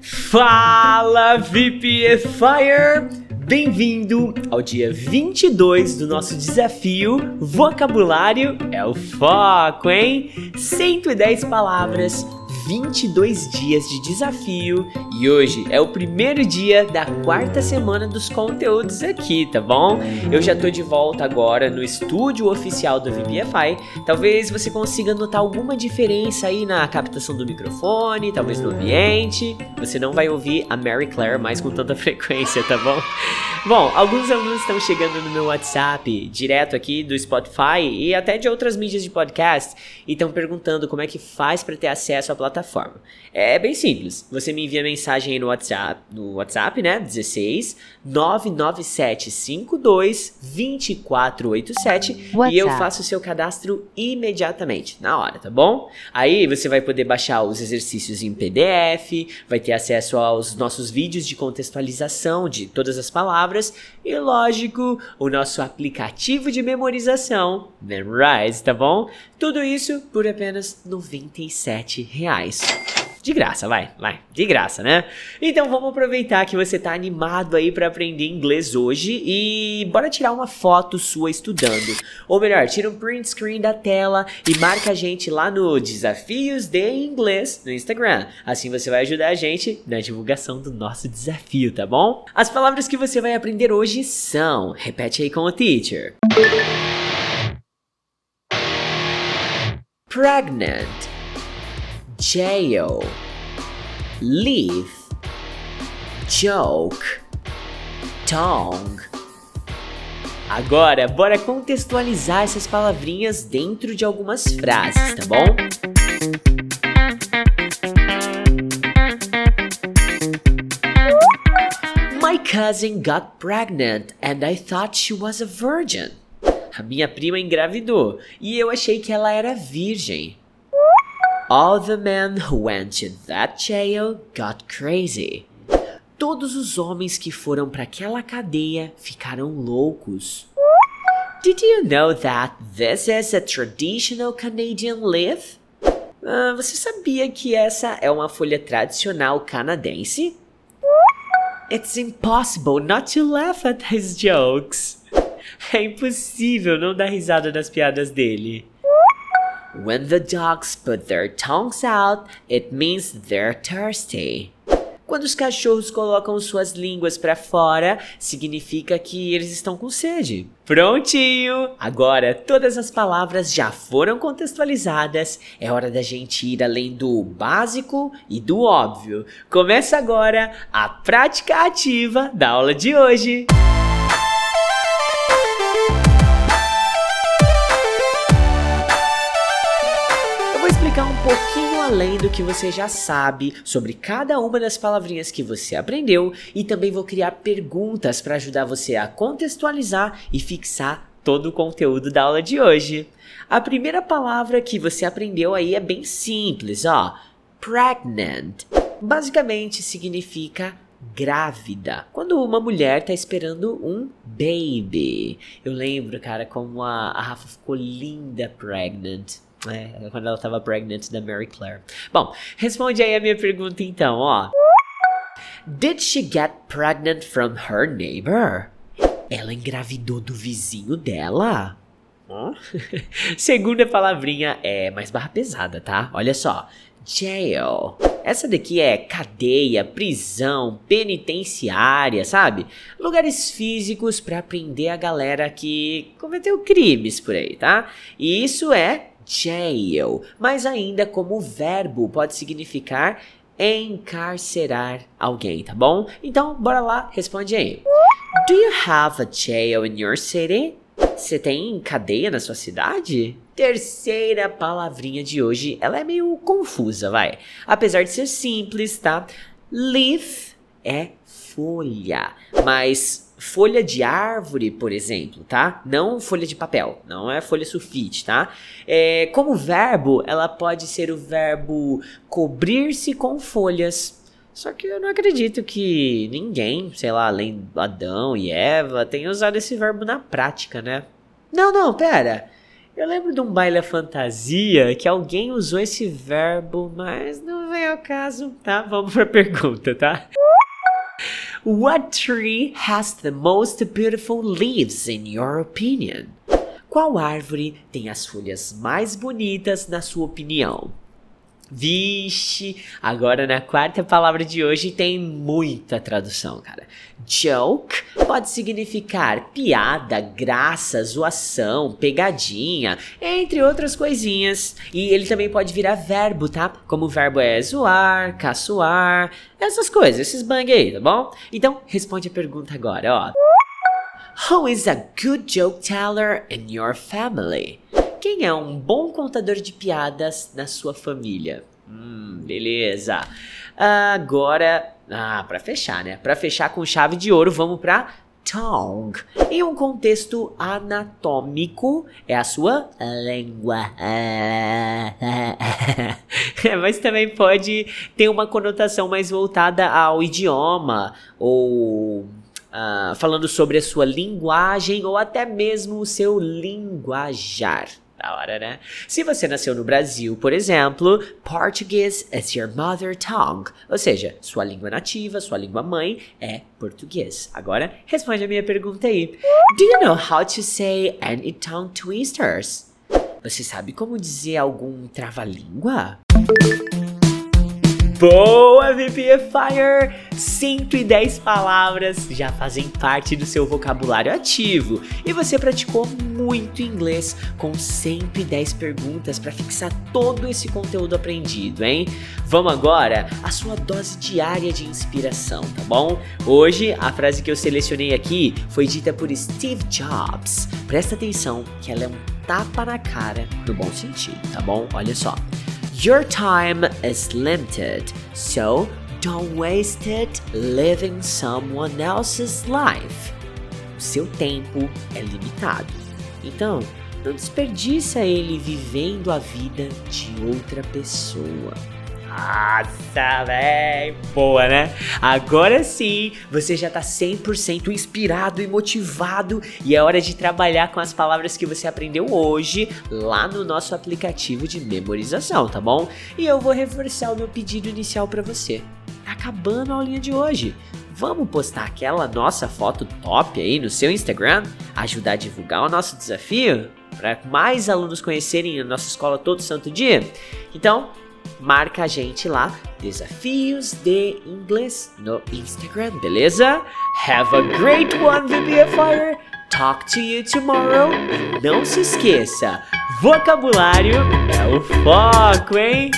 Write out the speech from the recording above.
Fala VPFire! Bem-vindo ao dia 22 do nosso desafio Vocabulário é o Foco, hein? 110 palavras 22 dias de desafio e hoje é o primeiro dia da quarta semana dos conteúdos aqui, tá bom? Eu já tô de volta agora no estúdio oficial do VBFI. Talvez você consiga notar alguma diferença aí na captação do microfone, talvez no ambiente. Você não vai ouvir a Mary Claire mais com tanta frequência, tá bom? Bom, alguns alunos estão chegando no meu WhatsApp, direto aqui do Spotify e até de outras mídias de podcast, e estão perguntando como é que faz para ter acesso à plataforma plataforma. É bem simples. Você me envia mensagem aí no WhatsApp, no WhatsApp, né? 16 99752 2487 WhatsApp. e eu faço o seu cadastro imediatamente, na hora, tá bom? Aí você vai poder baixar os exercícios em PDF, vai ter acesso aos nossos vídeos de contextualização de todas as palavras e, lógico, o nosso aplicativo de memorização, Memrise, tá bom? Tudo isso por apenas 97 reais. De graça, vai, vai, de graça, né? Então vamos aproveitar que você tá animado aí para aprender inglês hoje e bora tirar uma foto sua estudando. Ou melhor, tira um print screen da tela e marca a gente lá no Desafios de Inglês no Instagram. Assim você vai ajudar a gente na divulgação do nosso desafio, tá bom? As palavras que você vai aprender hoje são, repete aí com o teacher. Pregnant jail, leaf, joke, tongue. Agora, bora contextualizar essas palavrinhas dentro de algumas frases, tá bom? My cousin got pregnant and I thought she was a virgin. A minha prima engravidou e eu achei que ela era virgem. All the men who went to that jail got crazy. Todos os homens que foram para aquela cadeia ficaram loucos. Did you know that this is a traditional Canadian leaf? Uh, você sabia que essa é uma folha tradicional canadense? It's impossible not to laugh at his jokes. É impossível não dar risada das piadas dele. When the dogs put their tongues out, it means they're thirsty. Quando os cachorros colocam suas línguas para fora, significa que eles estão com sede. Prontinho! Agora todas as palavras já foram contextualizadas. É hora da gente ir além do básico e do óbvio. Começa agora a prática ativa da aula de hoje. pouquinho que você já sabe sobre cada uma das palavrinhas que você aprendeu e também vou criar perguntas para ajudar você a contextualizar e fixar todo o conteúdo da aula de hoje. A primeira palavra que você aprendeu aí é bem simples, ó. Pregnant. Basicamente significa grávida. Quando uma mulher tá esperando um baby. Eu lembro, cara, como a, a Rafa ficou linda pregnant. É, quando ela tava pregnant da Mary Claire. Bom, responde aí a minha pergunta então, ó. Did she get pregnant from her neighbor? Ela engravidou do vizinho dela? Segunda palavrinha é mais barra pesada, tá? Olha só. Jail. Essa daqui é cadeia, prisão, penitenciária, sabe? Lugares físicos para prender a galera que cometeu crimes por aí, tá? E isso é jail, mas ainda como verbo pode significar encarcerar alguém, tá bom? Então, bora lá, responde aí. Do you have a jail in your city? Você tem cadeia na sua cidade? Terceira palavrinha de hoje, ela é meio confusa, vai. Apesar de ser simples, tá? Leaf é folha, mas folha de árvore, por exemplo, tá? Não folha de papel, não é folha sulfite, tá? É, como verbo, ela pode ser o verbo cobrir-se com folhas. Só que eu não acredito que ninguém, sei lá, além Adão e Eva, tenha usado esse verbo na prática, né? Não, não, pera. Eu lembro de um baile fantasia que alguém usou esse verbo, mas não vem ao caso, tá? Vamos pra pergunta, tá? What tree has the most beautiful leaves in your opinion? Qual árvore tem as folhas mais bonitas na sua opinião? Vixe, agora na quarta palavra de hoje tem muita tradução, cara. Joke pode significar piada, graça, zoação, pegadinha, entre outras coisinhas. E ele também pode virar verbo, tá? Como o verbo é zoar, caçoar, essas coisas, esses bang aí, tá bom? Então, responde a pergunta agora, ó. Who is a good joke teller in your family? Quem é um bom contador de piadas na sua família? Hum, beleza. Agora, ah, para fechar, né? Para fechar com chave de ouro, vamos para tongue. Em um contexto anatômico, é a sua língua. Mas também pode ter uma conotação mais voltada ao idioma ou uh, falando sobre a sua linguagem ou até mesmo o seu linguajar. Da hora, né? Se você nasceu no Brasil, por exemplo, Portuguese is your mother tongue. Ou seja, sua língua nativa, sua língua mãe é português. Agora, responde a minha pergunta aí. Do you know how to say any tongue twisters? Você sabe como dizer algum trava-língua? Boa, VPFire! 110 palavras já fazem parte do seu vocabulário ativo e você praticou muito inglês com 110 perguntas para fixar todo esse conteúdo aprendido, hein? Vamos agora à sua dose diária de inspiração, tá bom? Hoje a frase que eu selecionei aqui foi dita por Steve Jobs. Presta atenção que ela é um tapa na cara no bom sentido, tá bom? Olha só. Your time is limited, so don't waste it living someone else's life. O seu tempo é limitado. Então, não desperdiça ele vivendo a vida de outra pessoa. Nossa, véi, boa, né? Agora sim, você já tá 100% inspirado e motivado e é hora de trabalhar com as palavras que você aprendeu hoje lá no nosso aplicativo de memorização, tá bom? E eu vou reforçar o meu pedido inicial para você. Tá acabando a aulinha de hoje. Vamos postar aquela nossa foto top aí no seu Instagram? Ajudar a divulgar o nosso desafio? Para mais alunos conhecerem a nossa escola todo santo dia? Então, marca a gente lá, Desafios de Inglês no Instagram, beleza? Have a great one, VBFire! Talk to you tomorrow. E não se esqueça, vocabulário é o foco, hein?